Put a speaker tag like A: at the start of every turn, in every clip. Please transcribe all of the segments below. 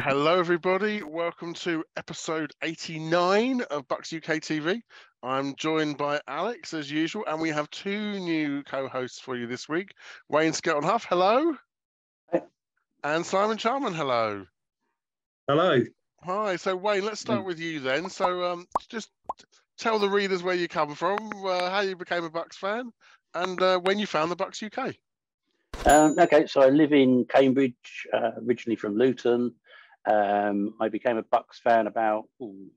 A: Hello, everybody. Welcome to episode 89 of Bucs UK TV. I'm joined by Alex as usual, and we have two new co hosts for you this week Wayne Skelton Huff, hello.
B: Hi.
A: And Simon Charman, hello.
C: Hello.
A: Hi. So, Wayne, let's start with you then. So, um, just tell the readers where you come from, uh, how you became a Bucs fan, and uh, when you found the Bucs UK.
B: Um, okay, so I live in Cambridge, uh, originally from Luton. Um, I became a Bucs fan about ooh,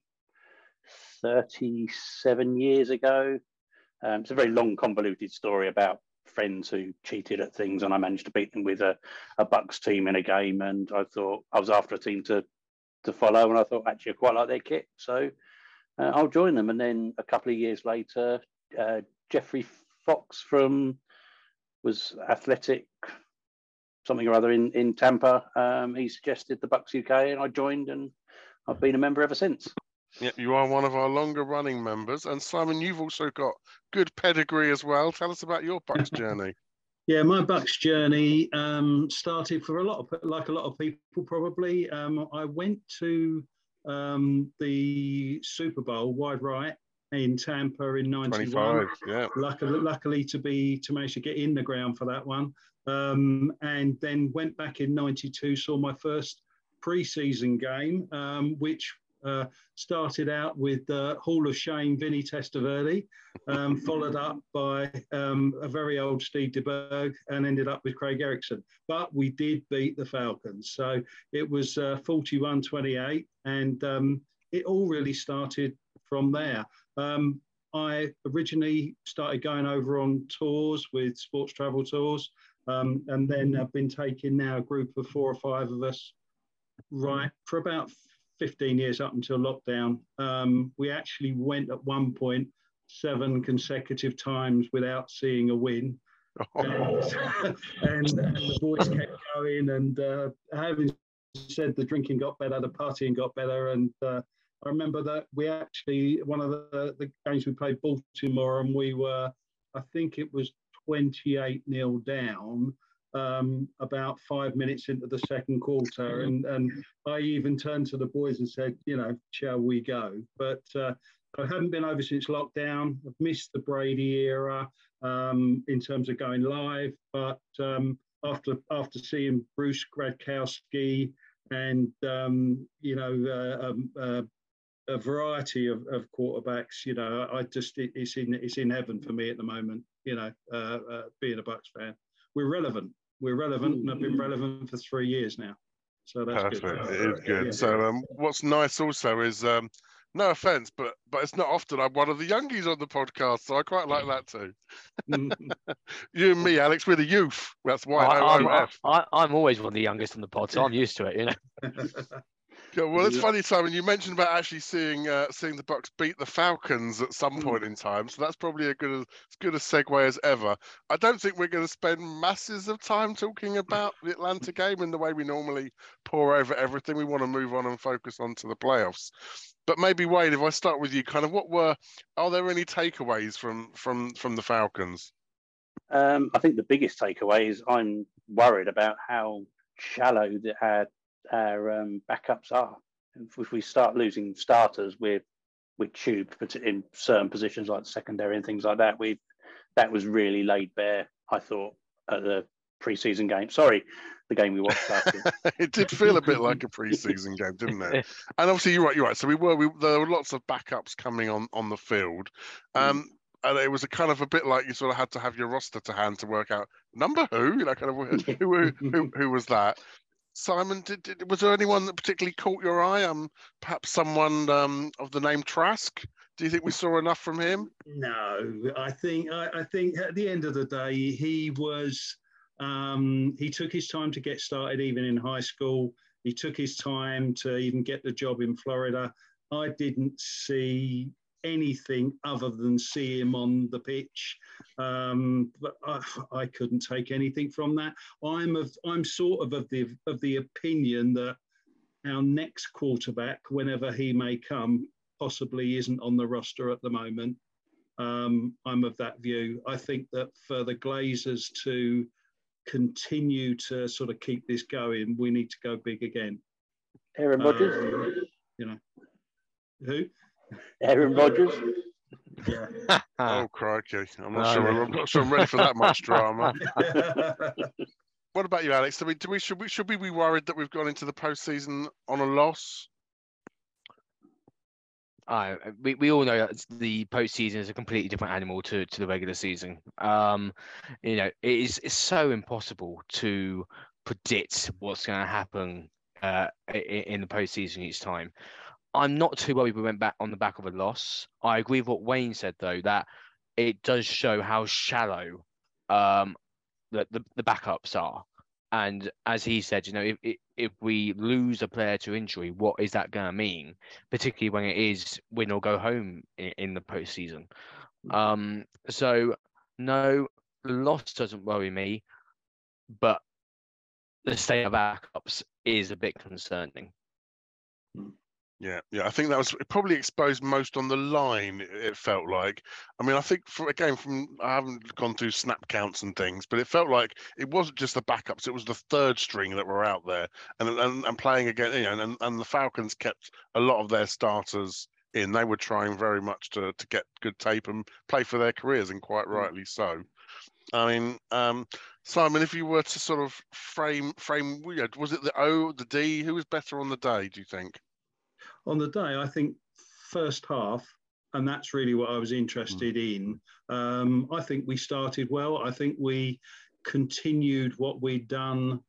B: 37 years ago. Um, it's a very long, convoluted story about friends who cheated at things, and I managed to beat them with a, a Bucs team in a game. And I thought I was after a team to to follow, and I thought actually I quite like their kit, so uh, I'll join them. And then a couple of years later, uh, Jeffrey Fox from was athletic something or other in in Tampa. Um, he suggested the Bucs UK, and I joined, and I've been a member ever since.
A: Yeah, you are one of our longer running members, and Simon, you've also got good pedigree as well. Tell us about your Bucs journey.
C: Yeah, my Bucs journey um, started for a lot of like a lot of people probably. Um, I went to um, the Super Bowl wide right in Tampa in '91.
A: Yeah.
C: Luckily, luckily to be to manage to get in the ground for that one, um, and then went back in '92. Saw my first preseason game, um, which uh, started out with uh, Hall of Shame Vinny Testaverde, um, followed up by um, a very old Steve DeBerg, and ended up with Craig Erickson. But we did beat the Falcons. So it was uh, 41 28, and um, it all really started from there. Um, I originally started going over on tours with sports travel tours, um, and then I've been taking now a group of four or five of us right for about 15 years up until lockdown. Um, we actually went at one point seven consecutive times without seeing a win. and, and, and, the boys kept going. And uh, having said the drinking got better, the partying got better. And uh, I remember that we actually, one of the, the games we played Baltimore, and we were, I think it was 28 nil down um, about five minutes into the second quarter. And, and I even turned to the boys and said, you know, shall we go? But uh, I haven't been over since lockdown. I've missed the Brady era um, in terms of going live. But um, after after seeing Bruce Gradkowski and, um, you know, uh, uh, a variety of, of quarterbacks, you know, I just, it, it's, in, it's in heaven for me at the moment, you know, uh, uh, being a Bucs fan. We're relevant we're relevant and I've been relevant for three years now. So that's
A: Perfect.
C: good.
A: It is good. Yeah. So um, what's nice also is um, no offense, but but it's not often I'm one of the youngies on the podcast, so I quite like that too. you and me, Alex, we're the youth. That's why
D: I, I'm, I, I'm always one of the youngest on the pod, so I'm used to it. You know.
A: Yeah, well, it's funny, Simon. You mentioned about actually seeing uh, seeing the Bucs beat the Falcons at some hmm. point in time, so that's probably a good as good a segue as ever. I don't think we're going to spend masses of time talking about the Atlanta game in the way we normally pour over everything. We want to move on and focus on to the playoffs. But maybe Wade, if I start with you, kind of what were are there any takeaways from from from the Falcons?
B: Um, I think the biggest takeaway is I'm worried about how shallow the, our our um, backups are. If we start losing starters, we're we're tubed in certain positions like secondary and things like that. We that was really laid bare. I thought at the preseason game. Sorry, the game we watched
A: it did feel a bit like a preseason game, didn't it? And obviously, you're right. You're right. So we were. We, there were lots of backups coming on on the field. Um, mm. And it was a kind of a bit like you sort of had to have your roster to hand to work out number who, you know, kind of who who, who, who was that. Simon, did, did, was there anyone that particularly caught your eye? Um, perhaps someone um, of the name Trask. Do you think we saw enough from him?
C: No, I think I, I think at the end of the day, he was um, he took his time to get started, even in high school. He took his time to even get the job in Florida. I didn't see anything other than see him on the pitch. Um, but I, I, couldn't take anything from that. I'm of I'm sort of of the of the opinion that our next quarterback, whenever he may come, possibly isn't on the roster at the moment. Um, I'm of that view. I think that for the Glazers to continue to sort of keep this going, we need to go big again.
B: Aaron Rodgers. Um,
C: you know, who?
B: Aaron Rodgers.
A: Yeah. oh crikey! I'm not sure. I'm not sure I'm ready for that much drama. what about you, Alex? I mean, do we should we should we be worried that we've gone into the postseason on a loss?
D: Uh, we, we all know that the postseason is a completely different animal to, to the regular season. Um, you know, it is it's so impossible to predict what's going to happen uh, in, in the postseason each time. I'm not too worried we went back on the back of a loss. I agree with what Wayne said though that it does show how shallow um, the, the, the backups are. And as he said, you know, if if we lose a player to injury, what is that going to mean? Particularly when it is win or go home in, in the postseason. Um, so no, the loss doesn't worry me, but the state of backups is a bit concerning.
A: Yeah, yeah, I think that was probably exposed most on the line. It felt like. I mean, I think for again, from I haven't gone through snap counts and things, but it felt like it wasn't just the backups; it was the third string that were out there and and, and playing again. You know, and and the Falcons kept a lot of their starters in. They were trying very much to to get good tape and play for their careers, and quite mm. rightly so. I mean, um, Simon, if you were to sort of frame frame, was it the O, the D? Who was better on the day? Do you think?
C: On the day, I think first half, and that's really what I was interested mm. in. Um, I think we started well. I think we continued what we'd done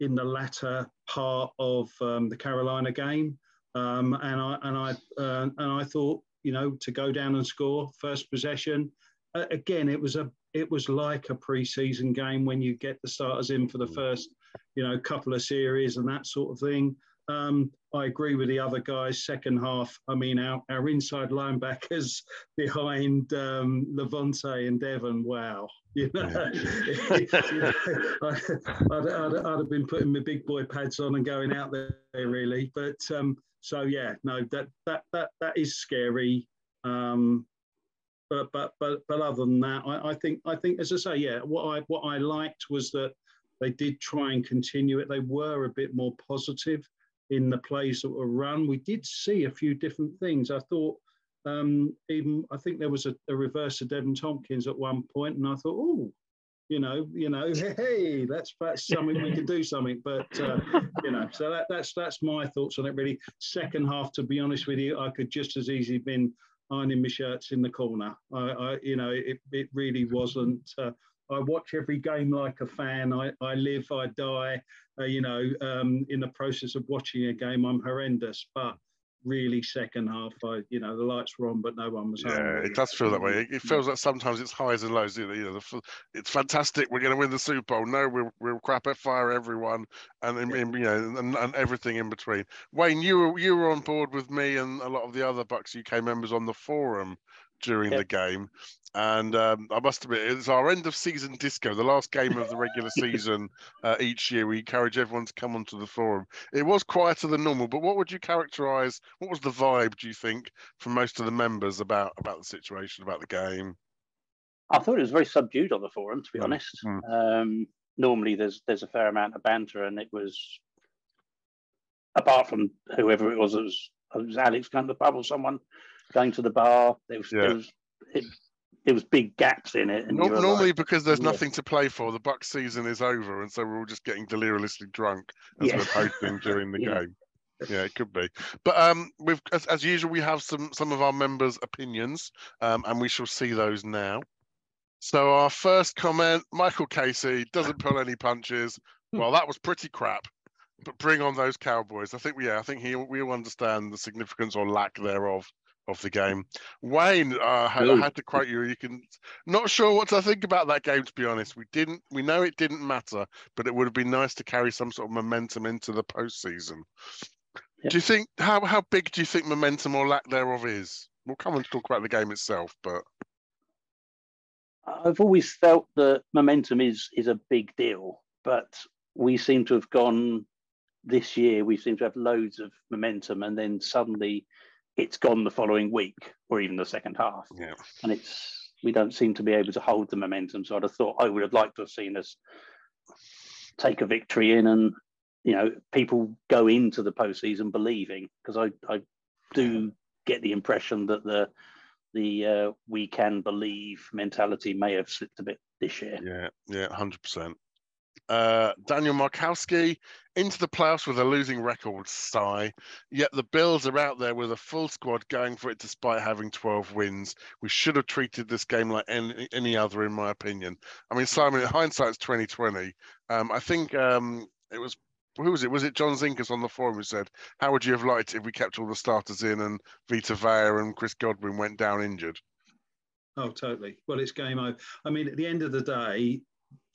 C: in the latter part of um, the Carolina game, um, and I and I uh, and I thought, you know, to go down and score first possession. Uh, again, it was a it was like a preseason game when you get the starters in for the mm. first, you know, couple of series and that sort of thing. Um, I agree with the other guys. Second half, I mean, our, our inside linebackers behind um, Lavonte and Devin, wow. You know. I, would have been putting my big boy pads on and going out there, really. But um, so, yeah, no, that, that, that, that is scary. Um, but, but, but, but other than that, I, I think, I think, as I say, yeah, what I, what I liked was that they did try and continue it. They were a bit more positive in the plays that were run. We did see a few different things. I thought um, even I think there was a, a, reverse of Deven Thompkins at one point, and I thought, oh, you know, you know, hey, that's that's something we can do something. But uh, you know, so that, that's that's my thoughts on it. Really, second half, to be honest with you, I could just as easily been ironing my shirts in the corner. I, I you know, it it really wasn't. Uh, I watch every game like a fan. I, I live, I die. Uh, you know, um, in the process of watching a game, I'm horrendous. But really, second half, I, you know, the lights were on, but no one was
A: yeah, home. it does feel that way. It, feels like sometimes it's highs and lows. You know, the, it's fantastic. We're going to win the Super Bowl. No, we'll, we'll crap at fire everyone, and, and you know, and, and everything in between. Wayne, you were you were on board with me and a lot of the other Bucs UK members on the forum during the game. And um, I must admit, it's our end of season disco, the last game of the regular season uh, each year. We encourage everyone to come onto the forum. It was quieter than normal, but what would you characterize? What was the vibe, do you think, from most of the members about, about the situation, about the game?
B: I thought it was very subdued on the forum, to be mm. honest. Mm. Um, normally, there's there's a fair amount of banter, and it was, apart from whoever it was, it was, it was Alex going to the pub or someone going to the bar. There was, yeah. there was it, there was big gaps in it.
A: No, normally, like, because there's yeah. nothing to play for, the Buck season is over, and so we're all just getting deliriously drunk as we're posting during the yeah. game. Yeah, it could be. But um, we've as, as, usual, we have some some of our members' opinions, um, and we shall see those now. So our first comment: Michael Casey doesn't pull any punches. Well, that was pretty crap. But bring on those Cowboys. I think, we, yeah, I think he we all understand the significance or lack thereof of the game. Wayne, uh, I had to quote you. You can not sure what to think about that game. To be honest, we didn't. We know it didn't matter, but it would have been nice to carry some sort of momentum into the postseason. Do you think how how big do you think momentum or lack thereof is? We'll come and talk about the game itself, but
B: I've always felt that momentum is is a big deal, but we seem to have gone this year. We seem to have loads of momentum, and then suddenly it's gone the following week or even the second half.
A: Yeah.
B: And it's we don't seem to be able to hold the momentum. So I'd have thought I would have liked to have seen us take a victory in and you know, people go into the postseason believing because I, I do get the impression that the the uh, we can believe mentality may have slipped a bit this year.
A: Yeah, yeah, hundred percent. Uh, Daniel Markowski into the playoffs with a losing record, sigh. Yet the Bills are out there with a full squad going for it despite having 12 wins. We should have treated this game like any, any other, in my opinion. I mean, Simon, hindsight's 2020. Um, I think um, it was who was it? Was it John Zinkus on the forum who said, "How would you have liked if we kept all the starters in and Vita Vea and Chris Godwin went down injured?"
C: Oh, totally. Well, it's game over. I mean, at the end of the day,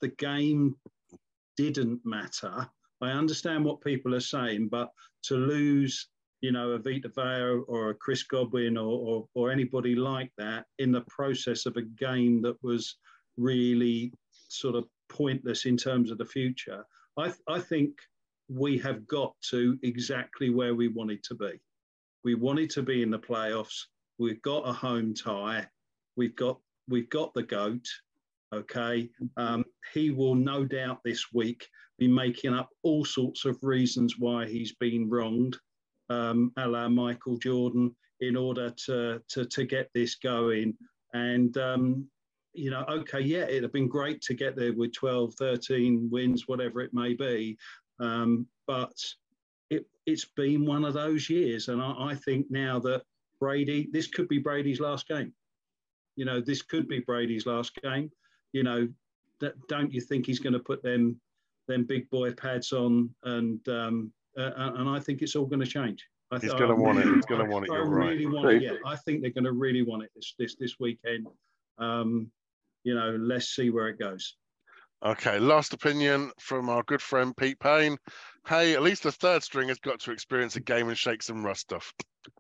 C: the game didn't matter. I understand what people are saying, but to lose, you know, a Vita Vea or a Chris Godwin or, or, or anybody like that in the process of a game that was really sort of pointless in terms of the future, I, I think we have got to exactly where we wanted to be. We wanted to be in the playoffs. We've got a home tie. We've got we've got the goat. Okay, um, he will no doubt this week be making up all sorts of reasons why he's been wronged, um, a la Michael Jordan, in order to to, to get this going. And um, you know, okay, yeah, it'd have been great to get there with 12, 13 wins, whatever it may be. Um, but it, it's been one of those years. And I, I, think now that Brady, this could be Brady's last game. You know, this could be Brady's last game. You know, don't you think he's going to put them them big boy pads on and um, uh, and I think it's all going to change. I
A: th- he's going to want it. He's going to want it.
C: I
A: You're
C: really
A: right.
C: want it. Yeah, I think they're going to really want it this this this weekend. Um, you know, let's see where it goes.
A: Okay, last opinion from our good friend Pete Payne. Hey, at least the third string has got to experience a game and shake some rust off.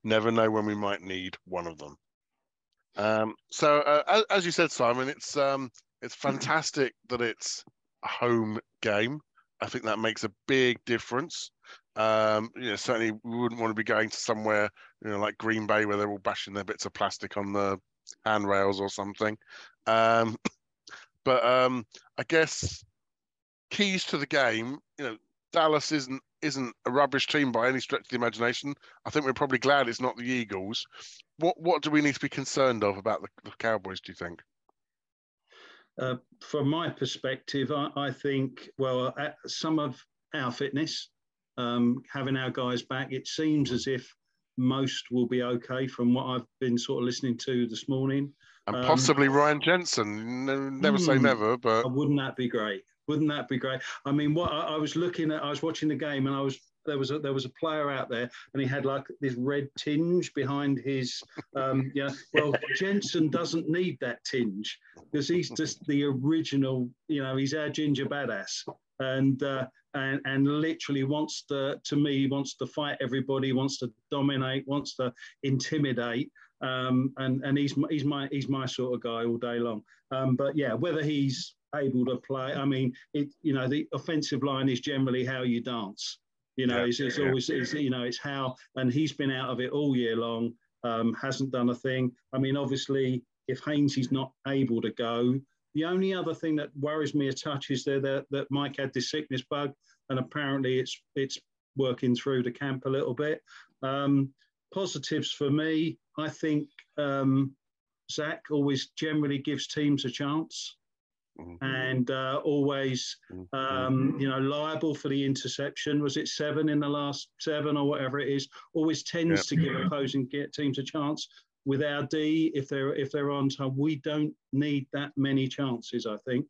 A: Never know when we might need one of them. Um, so, uh, as, as, you said, Simon, it's um, it's fantastic that it's a home game. I think that makes a big difference. Um, you know, certainly we wouldn't want to be going to somewhere, you know, like Green Bay where they're all bashing their bits of plastic on the handrails or something. Um, but um, I guess keys to the game, you know, Dallas isn't isn't a rubbish team by any stretch of the imagination. I think we're probably glad it's not the Eagles. What what do we need to be concerned of about the, the Cowboys? Do you think?
C: Uh, from my perspective, I, I think well, uh, some of our fitness, um, having our guys back, it seems as if most will be okay from what I've been sort of listening to this morning.
A: And um, possibly Ryan Jensen. Never say hmm, never, but
C: wouldn't that be great? Wouldn't that be great? I mean, what I, I was looking at, I was watching the game, and I was there was a there was a player out there, and he had like this red tinge behind his. Um, yeah, well, Jensen doesn't need that tinge because he's just the original. You know, he's our ginger badass, and uh, and and literally wants to to me wants to fight everybody, wants to dominate, wants to intimidate. Um, and and he's he's my he's my sort of guy all day long. Um, but yeah, whether he's able to play, I mean, it you know the offensive line is generally how you dance. You know, yeah, it's, it's yeah. always it's, you know it's how, and he's been out of it all year long. Um, hasn't done a thing. I mean, obviously, if Hainsey's not able to go, the only other thing that worries me a touch is there that, that Mike had this sickness bug, and apparently it's it's working through the camp a little bit. Um, positives for me, I think um, Dak always generally gives teams a chance. Mm-hmm. And uh, always, mm-hmm. um, you know, liable for the interception. Was it seven in the last seven or whatever it is? Always tends to give opposing teams a chance. With our D, if they're if they're on time, we don't need that many chances. I think.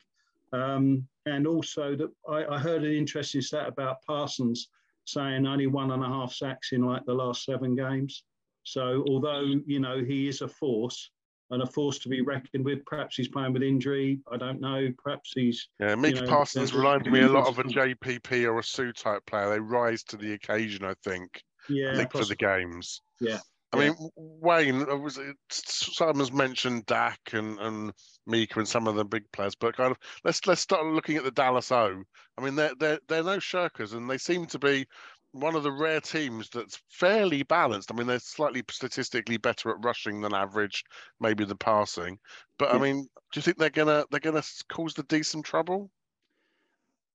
C: Um, and also that I, I, heard an interesting stat about Parsons saying only one and a half sacks in like the last seven games. So although you know he is a force and a force to be reckoned with, perhaps he's playing with injury. I don't know. Perhaps he's
A: yeah. Micah you know, Parsons reminds me a lot of a JPP or a Suh type player. They rise to the occasion, I think.
C: Yeah,
A: I think for the games.
C: Yeah.
A: I mean, Wayne, uh, was Simon's mentioned Dak and, and Micah and some of the big players, but kind of let's let's start looking at the Dallas O. I mean, they're they're they're no shirkers, and they seem to be one of the rare teams that's fairly balanced. I mean, they're slightly statistically better at rushing than average, maybe the passing. But yeah. I mean, do you think they're gonna they're gonna cause the decent trouble?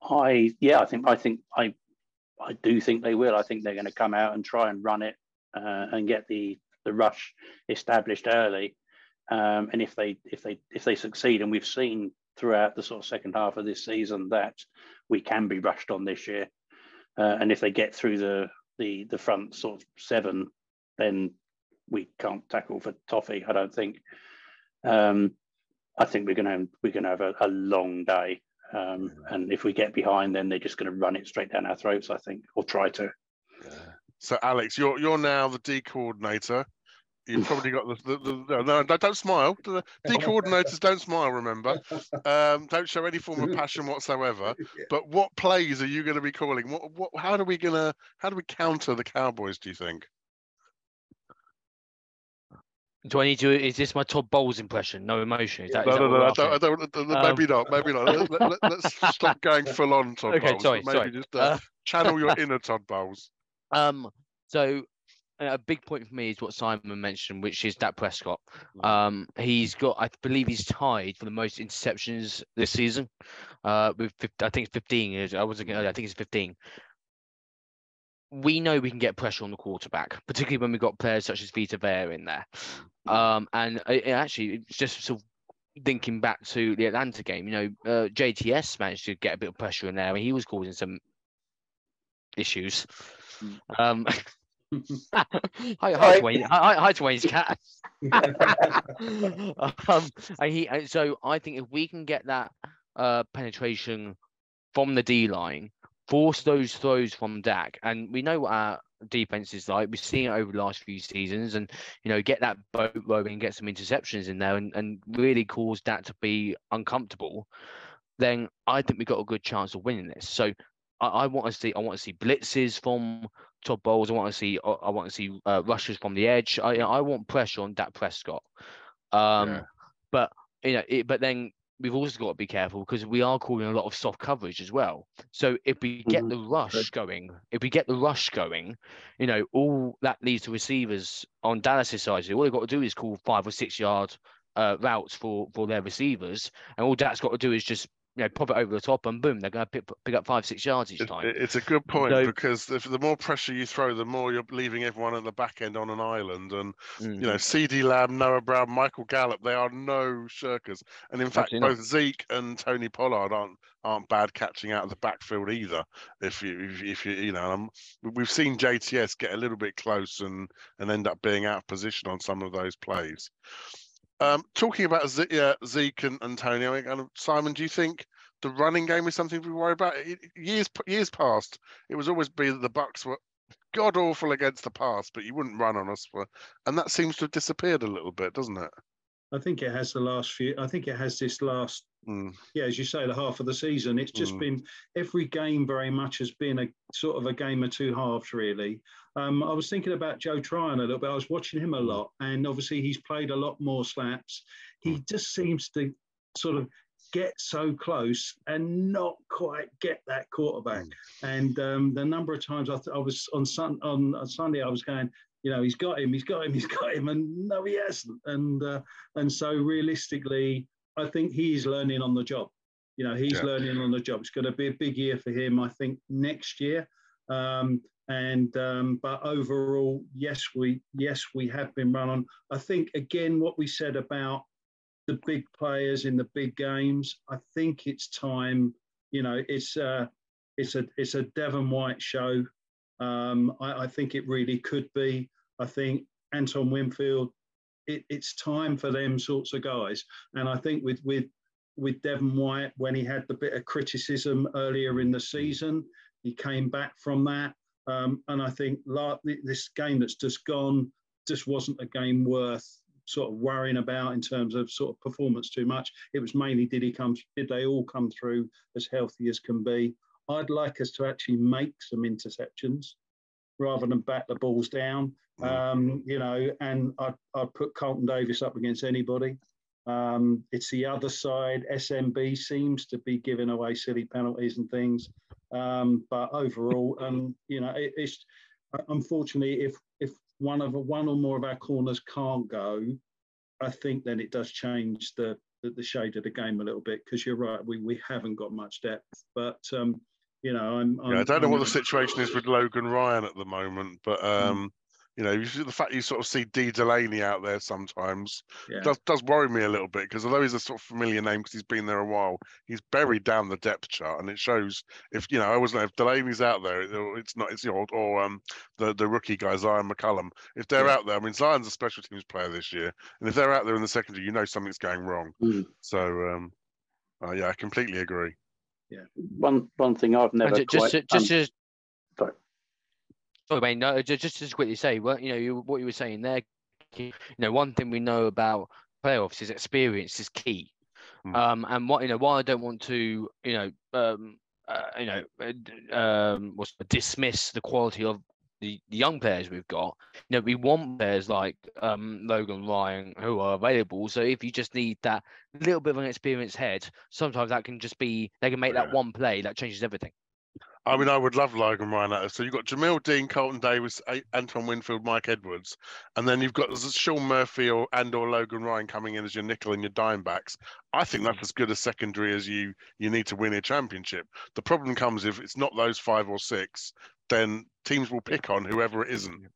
B: I yeah, I think I think I I do think they will. I think they're going to come out and try and run it uh, and get the the rush established early. Um, and if they if they if they succeed, and we've seen throughout the sort of second half of this season that we can be rushed on this year, uh, and if they get through the the the front sort of seven, then we can't tackle for toffee. I don't think. Um, I think we're going to we're going to have a, a long day, um, and if we get behind, then they're just going to run it straight down our throats. I think, or try to. Yeah.
A: So, Alex, you're you're now the D coordinator. You've probably got the, the, the no, no, don't smile. The D coordinators don't smile. Remember, um, don't show any form of passion whatsoever. But what plays are you going to be calling? What, what, how are we gonna, how do we counter the Cowboys? Do you think?
D: Do I need to? Is this my Todd Bowles impression? No emotion. Is that,
A: no,
D: is
A: no,
D: that
A: no,
D: what
A: I don't, I don't, maybe not. Maybe not. Let, let, let's stop going full on Todd
D: Okay,
A: Bowles.
D: sorry,
A: maybe
D: sorry.
A: just uh,
D: Uh,
A: channel your inner Todd Bowles.
D: Um, so a big point for me is what Simon mentioned, which is Dak Prescott.
A: Mm.
D: Um, he's got, I believe, he's tied for the most interceptions this season. Uh, with 50, I think it's 15. I wasn't. I think it's 15. We know we can get pressure on the quarterback, particularly when we've got players such as Vita Vea in there. Um, and it, it actually, it's just sort of thinking back to the Atlanta game. You know, uh, JTS managed to get a bit of pressure in there, and he was causing some issues. Um, hi, hi,
B: Hi.
D: to Wayne. Hi, hi to Wayne's cat. um, and he, and so I think if we can get that uh, penetration from the D line, force those throws from Dak, and we know what our defense is like. We've seen it over the last few seasons, and you know, get that boat rolling, and get some interceptions in there, and, and really cause Dak to be uncomfortable. Then I think we've got a good chance of winning this. So I, I want to see, I want to see blitzes from Todd Bowles. I want to see, I want to see uh, rushes from the edge. I, I want pressure on Dak Prescott. Um,
A: Yeah.
D: but you know, it, but then we've also got to be careful because we are calling a lot of soft coverage as well. So if we get
B: Mhm.
D: the rush going, if we get the rush going, you know, all that leads to receivers on Dallas' side. All they've got to do is call five or six yard uh, routes for for their receivers, and all Dak's got to do is just you know pop it over the top, and boom, they're going to pick pick up five six yards each time.
A: it- it's a good point
D: So-
A: because if the more pressure you throw, the more you're leaving everyone at the back end on an island. And
D: Mm.
A: you know, CeeDee Lamb, Noah Brown, Michael Gallup, they are no shirkers. And in fact,
D: Absolutely not.
A: both Zeke and Tony Pollard aren't aren't bad catching out of the backfield either. If you if, you- if you you know, um, we- we've seen JTS get a little bit close and and end up being out of position on some of those plays. Um, talking about yeah, Zeke and Antonio, and Simon, do you think the running game is something we worry about? It- Years years past, it was always be that the Bucs were god awful against the pass, but you wouldn't run on us for, and that seems to have disappeared a little bit, doesn't it?
C: I think it has the last few. I think it has this last,
A: Mm,
C: yeah, as you say, the half of the season. It's just
A: Mm.
C: been every game very much has been a sort of a game of two halves, really. Um, I was thinking about Joe Tryon a little bit. I was watching him a lot, and obviously he's played a lot more slaps. He just seems to sort of get so close and not quite get that quarterback. And um, the number of times I, th- I was on sun on, on Sunday, I was going, you know, he's got him, he's got him, he's got him, and no, he hasn't. And uh, and so realistically, I think he's learning on the job. You know, he's
A: Yeah.
C: learning on the job. It's going to be a big year for him, I think, next year. Um, and um, but overall, yes, we yes we have been run on. I think again what we said about the big players in the big games. I think it's time. You know, it's a it's a it's a Devin White show. Um, I, I think it really could be. I think Anton Winfield. It, it's time for them sorts of guys, and I think with with with Devin White when he had the bit of criticism earlier in the season, he came back from that, um, and I think like this game that's just gone just wasn't a game worth sort of worrying about in terms of sort of performance too much. It was mainly did he come, did they all come through as healthy as can be? I'd like us to actually make some interceptions rather than bat the balls down. Um, you know, and I'd, I'd put Carlton Davis up against anybody. Um, it's the other side. SMB seems to be giving away silly penalties and things. Um, but overall, um, you know, it, it's unfortunately if if one of one or more of our corners can't go, I think then it does change the the, the shade of the game a little bit because you're right, we we haven't got much depth. But um, You know, I'm. I'm
A: yeah, I don't know
C: I'm,
A: what the situation is with Logan Ryan at the moment, but
C: Mm.
A: um, you know, you see the fact you sort of see Dee Delaney out there sometimes
C: Yeah.
A: does does worry me a little bit because although he's a sort of familiar name because he's been there a while, he's buried down the depth chart, and it shows if you know I always know if Delaney's out there, it- it's not it's the old or um the the rookie guy Zyon McCollum. If they're
C: Yeah.
A: out there, I mean Zyon's a special teams player this year, and if they're out there in the secondary, you know something's going wrong.
B: Mm.
A: So um, uh, yeah, I completely agree.
B: One one thing I've never
D: ju- just,
B: quite,
D: to- just, just,
B: sorry.
D: sorry, Wayne. No, just, just, just quickly say, well, you know, you, what you were saying there. You know, one thing we know about playoffs is experience is key.
A: Mm.
D: Um, and what you know, why I don't want to, you know, um, uh, you know, uh, um, what's dismiss the quality of the, young players we've got. You know, we want players like um, Logan Ryan who are available. So if you just need that little bit of an experienced head, sometimes that can just be they can make that one play that changes everything.
A: I mean, I would love Logan Ryan out there. So you've got Jamel Dean, Carlton Davis, Anton Winfield, Mike Edwards, and then you've got Sean Murphy or and or Logan Ryan coming in as your nickel and your dime backs. I think that's as good a secondary as you you need to win a championship. The problem comes if it's not those five or six, then teams will pick on whoever it isn't.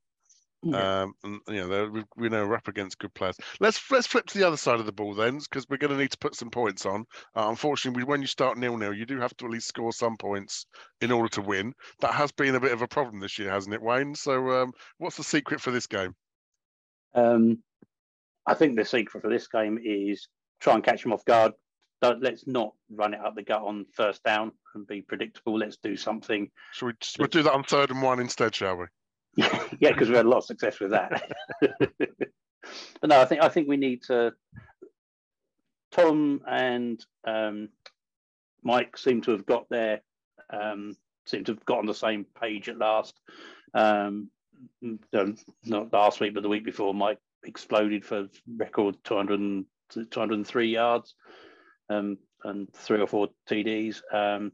B: Yeah.
A: Um, and you know, we, we know we're up against good players. Let's let's flip to the other side of the ball then, because we're going to need to put some points on. Uh, unfortunately, we, when you start nil nil, you do have to at least score some points in order to win. That has been a bit of a problem this year, hasn't it, Wayne? So, um, what's the secret for this game?
B: Um, I think the secret for this game is try and catch them off guard. Don't, let's not run it up the gut on first down and be predictable. Let's do something.
A: Shall we we'll do that on third and one instead, shall we?
B: yeah, because we had a lot of success with that. but no, I think I think we need to. Tom and um, Mike seem to have got there. Um, seem to have got on the same page at last. Um, um, not last week, but the week before, Mike exploded for record 200, 203 yards um, and three or four TDs. Um,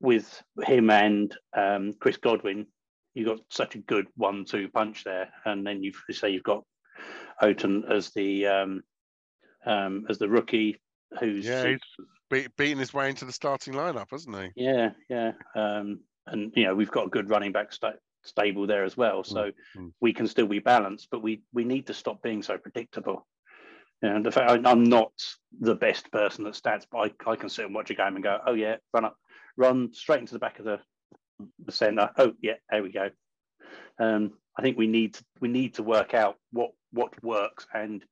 B: with him and um, Chris Godwin, you got such a good one-two punch there, and then you say you've got Otton as the um, um, as the rookie, who's
A: Yeah, he's be- beating his way into the starting lineup, hasn't he?
B: yeah, yeah, um, and you know we've got a good running back sta- stable there as well, so
A: mm.
B: we can still be balanced, but we we need to stop being so predictable. And the fact I- I'm not the best person at stats, but I, I can sit and watch a game and go, oh yeah, run up, run straight into the back of the, the centre. Oh yeah, there we go. Um, I think we need to we need to work out what what works and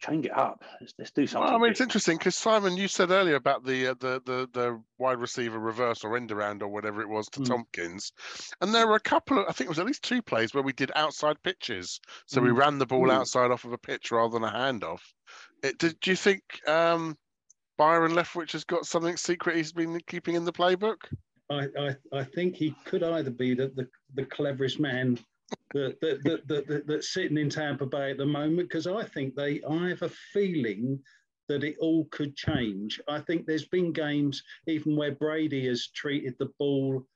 B: change it up. Let's, let's do something.
A: Well, I mean, it's interesting because Simon, you said earlier about the uh, the the the wide receiver reverse or end around or whatever it was to
C: Mm.
A: Thompkins, and there were a couple of I think it was at least two plays where we did outside pitches, so we
C: Mm.
A: ran the ball
B: Mm.
A: outside off of a pitch rather than a handoff. It, did, do you think um, Byron Leftwich has got something secret he's been keeping in the playbook?
C: I, I, I think he could either be the, the, the cleverest man that, that, that, that, that, that's sitting in Tampa Bay at the moment, because I think they, I have a feeling that it all could change. I think there's been games even where Brady has treated the ball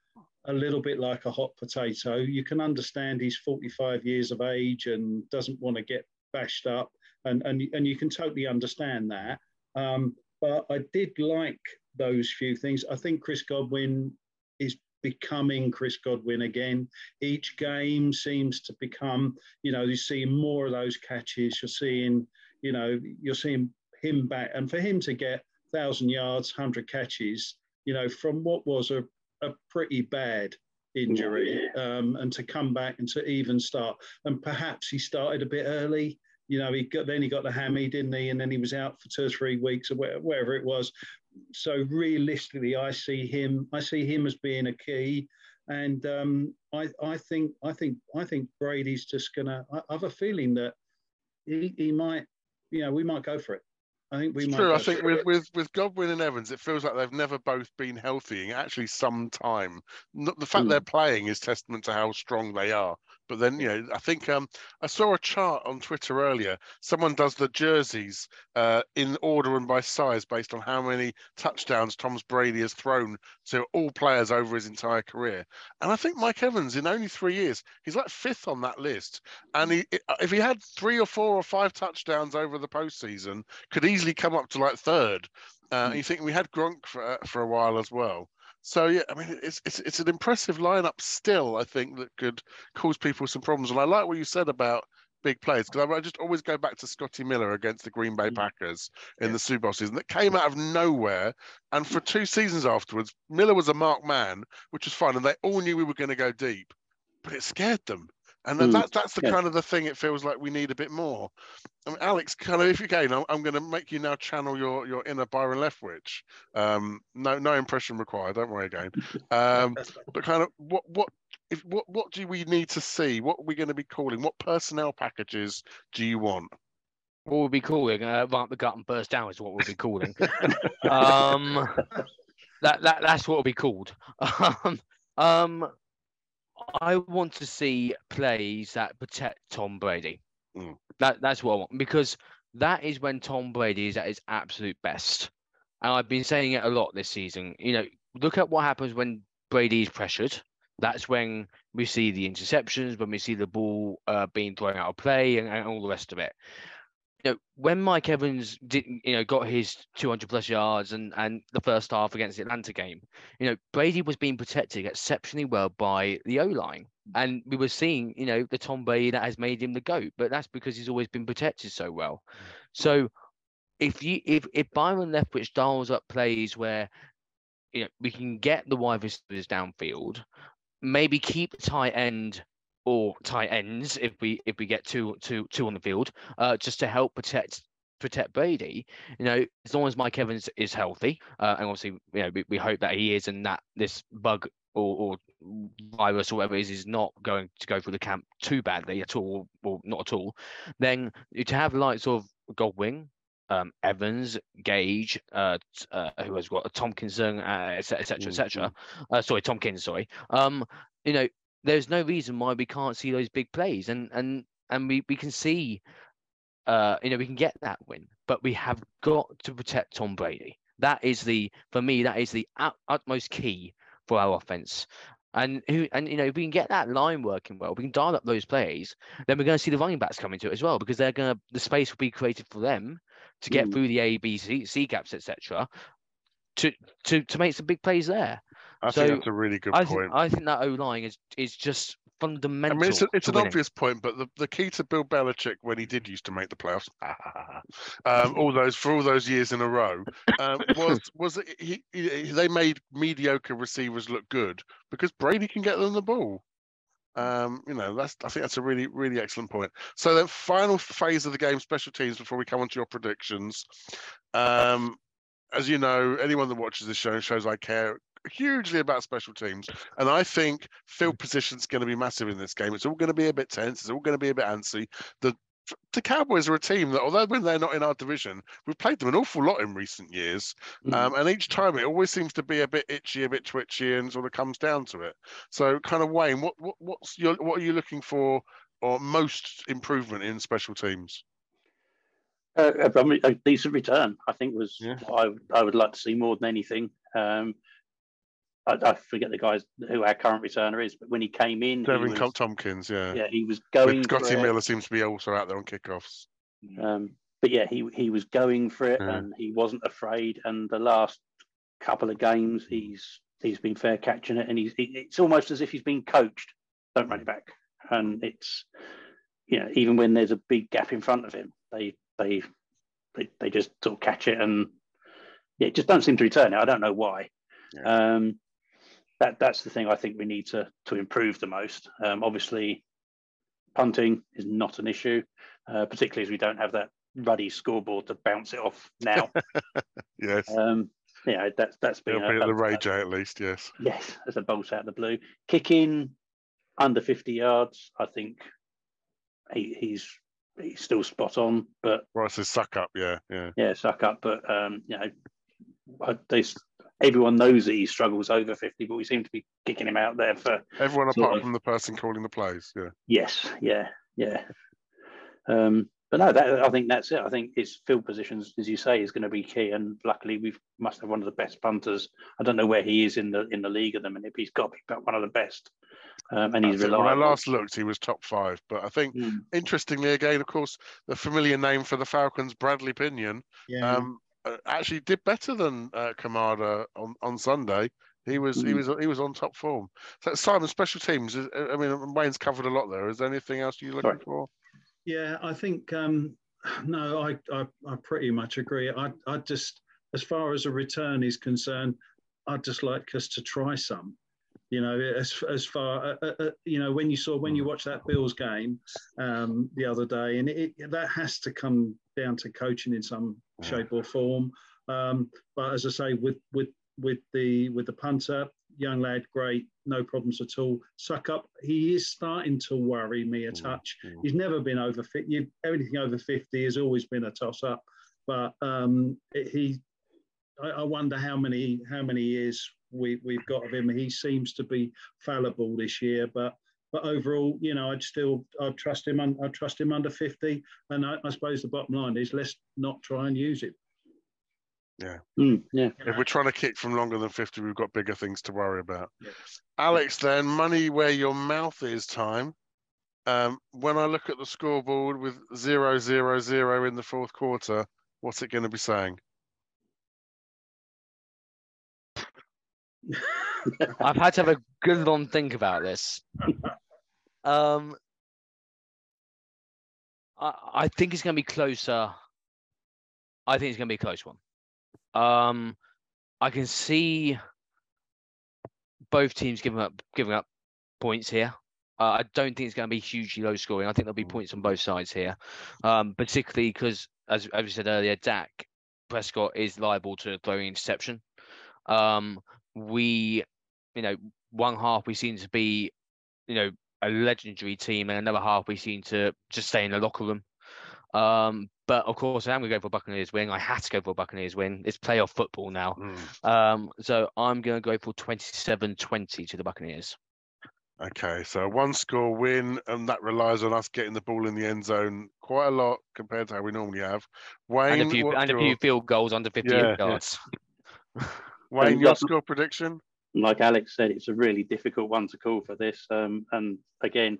C: a little bit like a hot potato. You can understand he's 45 years of age and doesn't want to get bashed up, and, and, and you can totally understand that. Um, but I did like those few things. I think Chris Godwin is becoming Chris Godwin again. Each game seems to become, you know, you're seeing more of those catches. You're seeing, you know, you're seeing him back. And for him to get 1,000 yards, 100 catches, you know, from what was a, a pretty bad injury um, and to come back and to even start. And perhaps he started a bit early. You know, he got then he got the hammy, didn't he? And then he was out for two or three weeks or wherever it was. So realistically, I see him. I see him as being a key, and um, I, I think I think I think Brady's just gonna. I, I have a feeling that he, he might. You know, we might go for it. I think we
A: It's
C: might.
A: true.
C: go
A: I think
C: it.
A: with, with with Godwin and Evans, it feels like they've never both been healthy in actually some time. The fact
B: Mm.
A: they're playing is testament to how strong they are. But then, you know, I think um, I saw a chart on Twitter earlier. Someone does the jerseys uh, in order and by size based on how many touchdowns Tom's Brady has thrown to all players over his entire career. And I think Mike Evans, in only three years, he's like fifth on that list. And he, if he had three or four or five touchdowns over the postseason, could easily come up to like third. Uh,
B: Mm.
A: You think we had Gronk for uh, for a while as well. So yeah, I mean, it's it's it's an impressive lineup still. I think that could cause people some problems. And I like what you said about big plays because I, I just always go back to Scotty Miller against the Green Bay
B: Mm.
A: Packers in
B: Yeah.
A: the Super Bowl season that came out of nowhere. And for two seasons afterwards, Miller was a marked man, which was fine, and they all knew we were going to go deep, but it scared them. And then
B: Mm.
A: that, that's the
B: Yeah.
A: kind of the thing it feels like we need a bit more. I mean, Alex, kind of, if you can, I'm, I'm going to make you now channel your your inner Byron Leftwich. Um, no, no impression required. Don't worry again. Um, but kind of, what what if what what do we need to see? What are we going to be calling? What personnel packages do you want?
D: What we'll be calling uh, ramp the gut and burst down is what we'll be calling. um, that that that's what it'll be called. Um, um, I want to see plays that protect Tom Brady.
A: Mm.
D: That that's what I want because that is when Tom Brady is at his absolute best. And I've been saying it a lot this season. You know, look at what happens when Brady is pressured. That's when we see the interceptions, when we see the ball uh, being thrown out of play, and, and all the rest of it. You know, when Mike Evans didn't, you know, got his 200 plus yards and and the first half against the Atlanta game, you know, Brady was being protected exceptionally well by the O line, and we were seeing, you know, the Tom Brady that has made him the goat, but that's because he's always been protected so well. Mm. So, if you if if Byron Leftwich dials up plays where, you know, we can get the wide receivers downfield, maybe keep the tight end or tight ends if we if we get two two two on the field, uh, just to help protect protect Brady. You know, as long as Mike Evans is healthy, uh, and obviously, you know, we, we hope that he is, and that this bug or, or virus or whatever it is is not going to go through the camp too badly at all, or not at all. Then to have lights of Godwin. Um, Evans, Gage, uh, uh, who has got Tompkinson, uh, etc., cetera, et cetera, et cetera. Uh, sorry, Thompkins, sorry. Um, you know, there's no reason why we can't see those big plays and and and we, we can see uh you know we can get that win but we have got to protect tom brady. That is the for me that is the ut- utmost key for our offense. And who and you know if we can get that line working well we can dial up those plays then we're going to see the running backs coming to it as well because they're going to the space will be created for them to get
B: Mm.
D: through the a b c, c gaps etc to to to make some big plays there
A: I
D: So,
A: think that's a really good
D: I
A: point.
D: think I think that O line is is just fundamental.
A: I mean, it's, a, it's an
D: winning.
A: obvious point, but the, the key to Bill Belichick when he did used to make the playoffs, um, all those for all those years in a row, um, was was he, he they made mediocre receivers look good because Brady can get them the ball. Um, you know, that's I think that's a really really excellent point. So then, final phase of the game, special teams. Before we come on to your predictions, um, as you know, anyone that watches this show shows I care hugely about special teams, and I think field position is going to be massive in this game. It's all going to be a bit tense. It's all going to be a bit antsy. The the Cowboys are a team that, although when they're not in our division, we've played them an awful lot in recent years.
B: Mm.
A: Um, and each time it always seems to be a bit itchy, a bit twitchy, and sort of comes down to it. So, kind of Wayne, what, what what's your what are you looking for, or most improvement in special teams?
B: Uh, a decent return, I think, was
A: Yeah.
B: what I, would- I would like to see more than anything. Um, I, I forget the guys who our current returner is, but when he came in, he
A: Deven
B: was,
A: Thompkins, yeah.
B: yeah, he was going.
A: Scotty
B: for it.
A: Miller seems to be also out there on kickoffs.
B: Um, but yeah, he he was going for it,
A: Yeah.
B: and he wasn't afraid. And the last couple of games, he's he's been fair catching it, and he's it- it's almost as if he's been coached. Don't run it back, and it's you know even when there's a big gap in front of him, they they they, they just sort of catch it, and yeah, just don't seem to return it. I don't know why. Um, that that's the thing I think we need to to improve the most. Um, obviously, punting is not an issue, uh, particularly as we don't have that ruddy scoreboard to bounce it off now.
A: Yes,
B: um, yeah, that's that's been
A: it'll
B: a,
A: be at the Ray Jay at least. Yes.
B: yes, as a bolt out of the blue. Kicking under fifty yards, I think he, he's he's still spot on, but
A: so suck up. Yeah, yeah.
B: yeah, suck up. But um, you know, they, everyone knows that he struggles over fifty, but we seem to be kicking him out there for
A: Everyone apart
B: of.
A: from the person calling the plays. Yeah.
B: Yes, yeah, yeah. Um, but no, that, I think that's it. I think his field positions, as you say, is going to be key. And luckily, we must have one of the best punters. I don't know where he is in the in the league at the minute, but he's got to be one of the best. Um, and he's
A: That's it. When I last looked, he was top five. But I think,
B: Mm,
A: interestingly, again, of course, the familiar name for the Falcons, Bradley Pinion,
C: Yeah.
A: um, actually did better than uh, Camarda on, on Sunday. He was he
B: Mm.
A: was he was on top form. So Simon, special teams. I mean, Wayne's covered a lot there. Is there anything else you're looking
B: Sorry.
A: for?
C: Yeah, I think um, no, I, I I pretty much agree. I I just as far as a return is concerned, I'd just like us to try some. You know, as as far uh, uh, uh, you know, when you saw when you watched that Bills game um, the other day, and it, that has to come down to coaching in some shape or form. Um, but as I say, with with with the with the punter, young lad, great, no problems at all. Succop. He is starting to worry me a
A: Mm,
C: touch.
A: mm.
C: He's never been over fit. You, everything over fifty has always been a toss up. But um, it- he, I, I wonder how many how many years we we've got of him. He seems to be fallible this year, but. But overall, you know, I'd still I'd trust him. I'd trust him under fifty, and I, I suppose the bottom line is let's not try and use it.
B: Mm, yeah.
A: If we're trying to kick from longer than 50, we've got bigger things to worry about.
C: Yeah.
A: Alex, then, money where your mouth is time. Um, when I look at the scoreboard with zero, zero, zero in the fourth quarter, what's it going to be saying?
D: I've had to have a good long think about this. Um, I, I think it's going to be closer. I think it's going to be a close one. Um, I can see both teams giving up giving up points here. Uh, I don't think it's going to be hugely low scoring. I think there'll be points on both sides here, um, particularly because, as as we said earlier, Dak Prescott is liable to throwing interception. Um, we, you know, one half we seem to be, you know, a legendary team, and another half we seem to just stay in the locker room. Um, but of course, I am going to go for a Buccaneers win. I had to go for a Buccaneers win. It's playoff football now. Um, so I'm going to go for 27-20 to the Buccaneers.
A: Okay, so one score win, and that relies on us getting the ball in the end zone quite a lot compared to how we normally have. Wayne,
D: and a few and a few field goals under 50
A: Yeah, yeah. Wayne,
B: Um,
A: your score prediction?
B: like Alex said, it's a really difficult one to call for this. Um, and again,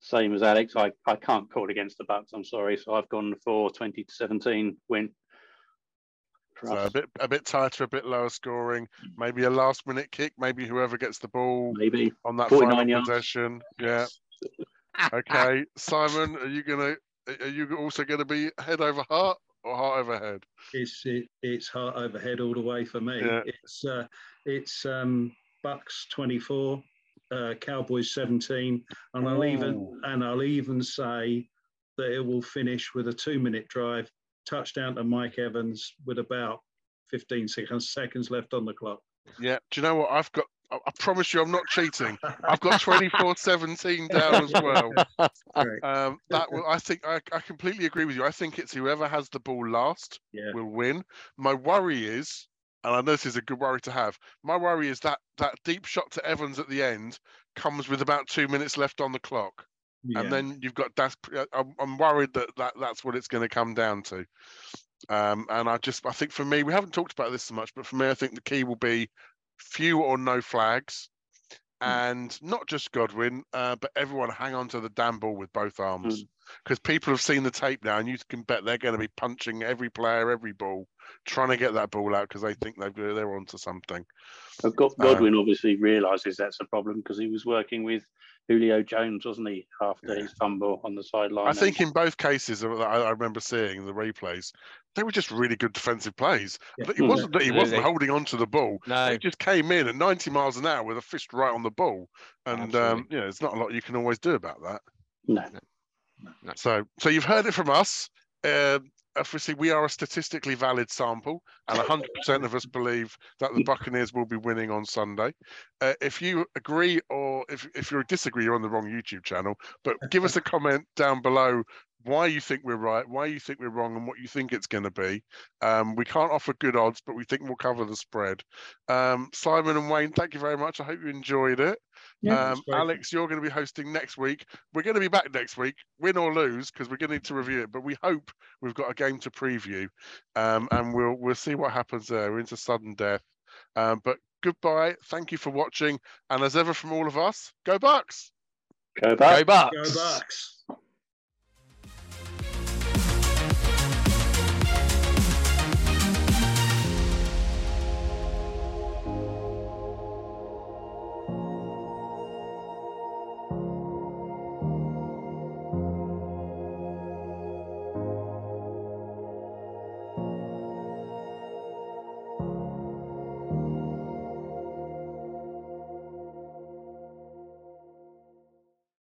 B: same as Alex, I, I can't call against the Bucs. I'm sorry, so I've gone for 20 to 17 win.
A: So a bit, a bit tighter, a bit lower scoring. Maybe a last-minute kick. Maybe whoever gets the ball
B: maybe.
A: on that final
B: yards.
A: possession. Yeah. Okay, Simon, are you gonna? Are you also going to be head over heart heart over head?
C: It's it, it's heart over head all the way for me.
A: Yeah.
C: It's uh, it's um, Bucs twenty four, uh, Cowboys seventeen, and I'll even and I'll even say that it will finish with a two minute drive, touchdown to Mike Evans with about 15 seconds seconds left on the clock.
A: Yeah. Do you know what? I've got. I I promise you, I'm not cheating. I've got 24-17 down as well. Um, that will, I think I, I completely agree with you. I think it's whoever has the ball last
C: Yeah.
A: will win. My worry is, and I know this is a good worry to have. My worry is that that deep shot to Evans at the end comes with about two minutes left on the clock,
C: Yeah.
A: and then you've got Dak. I'm, I'm worried that, that that's what it's going to come down to. Um, and I just I think for me, we haven't talked about this so much, but for me, I think the key will be few or no flags. And not just Godwin, uh, but everyone hang on to the damn ball with both arms because people have seen the tape now, and you can bet they're going to be punching every player, every ball, trying to get that ball out because they think they've, they're onto something.
B: Uh, God- Godwin obviously realizes that's a problem because he was working with Julio Jones, wasn't he, after
A: Yeah.
B: his fumble on the sideline?
A: I think in both cases I, I remember seeing the replays, they were just really good defensive plays.
C: Yeah.
A: It wasn't that he wasn't
D: Absolutely.
A: holding on to the ball.
D: No,
A: He just came in at 90 miles an hour with a fist right on the ball, and um, you know, there's not a lot you can always do about that.
B: no.
D: No.
A: So, so you've heard it from us. Uh, obviously, we are a statistically valid sample, and 100% of us believe that the Buccaneers will be winning on Sunday. Uh, if you agree or if, if you disagree, you're on the wrong YouTube channel. But give us a comment down below why you think we're right, why you think we're wrong, and what you think it's going to be. Um, we can't offer good odds, but we think we'll cover the spread. Um, Simon and Wayne, thank you very much. I hope you enjoyed it.
C: Yeah,
A: um. Alex, you're going to be hosting next week. We're going to be back next week, win or lose, because we're going to need to review it. But we hope we've got a game to preview, um, and we'll we'll see what happens there. We're into sudden death. Um, but goodbye. Thank you for watching, and as ever from all of us, go Bucs.
B: Go back.
D: go Bucs.
C: Go Bucs.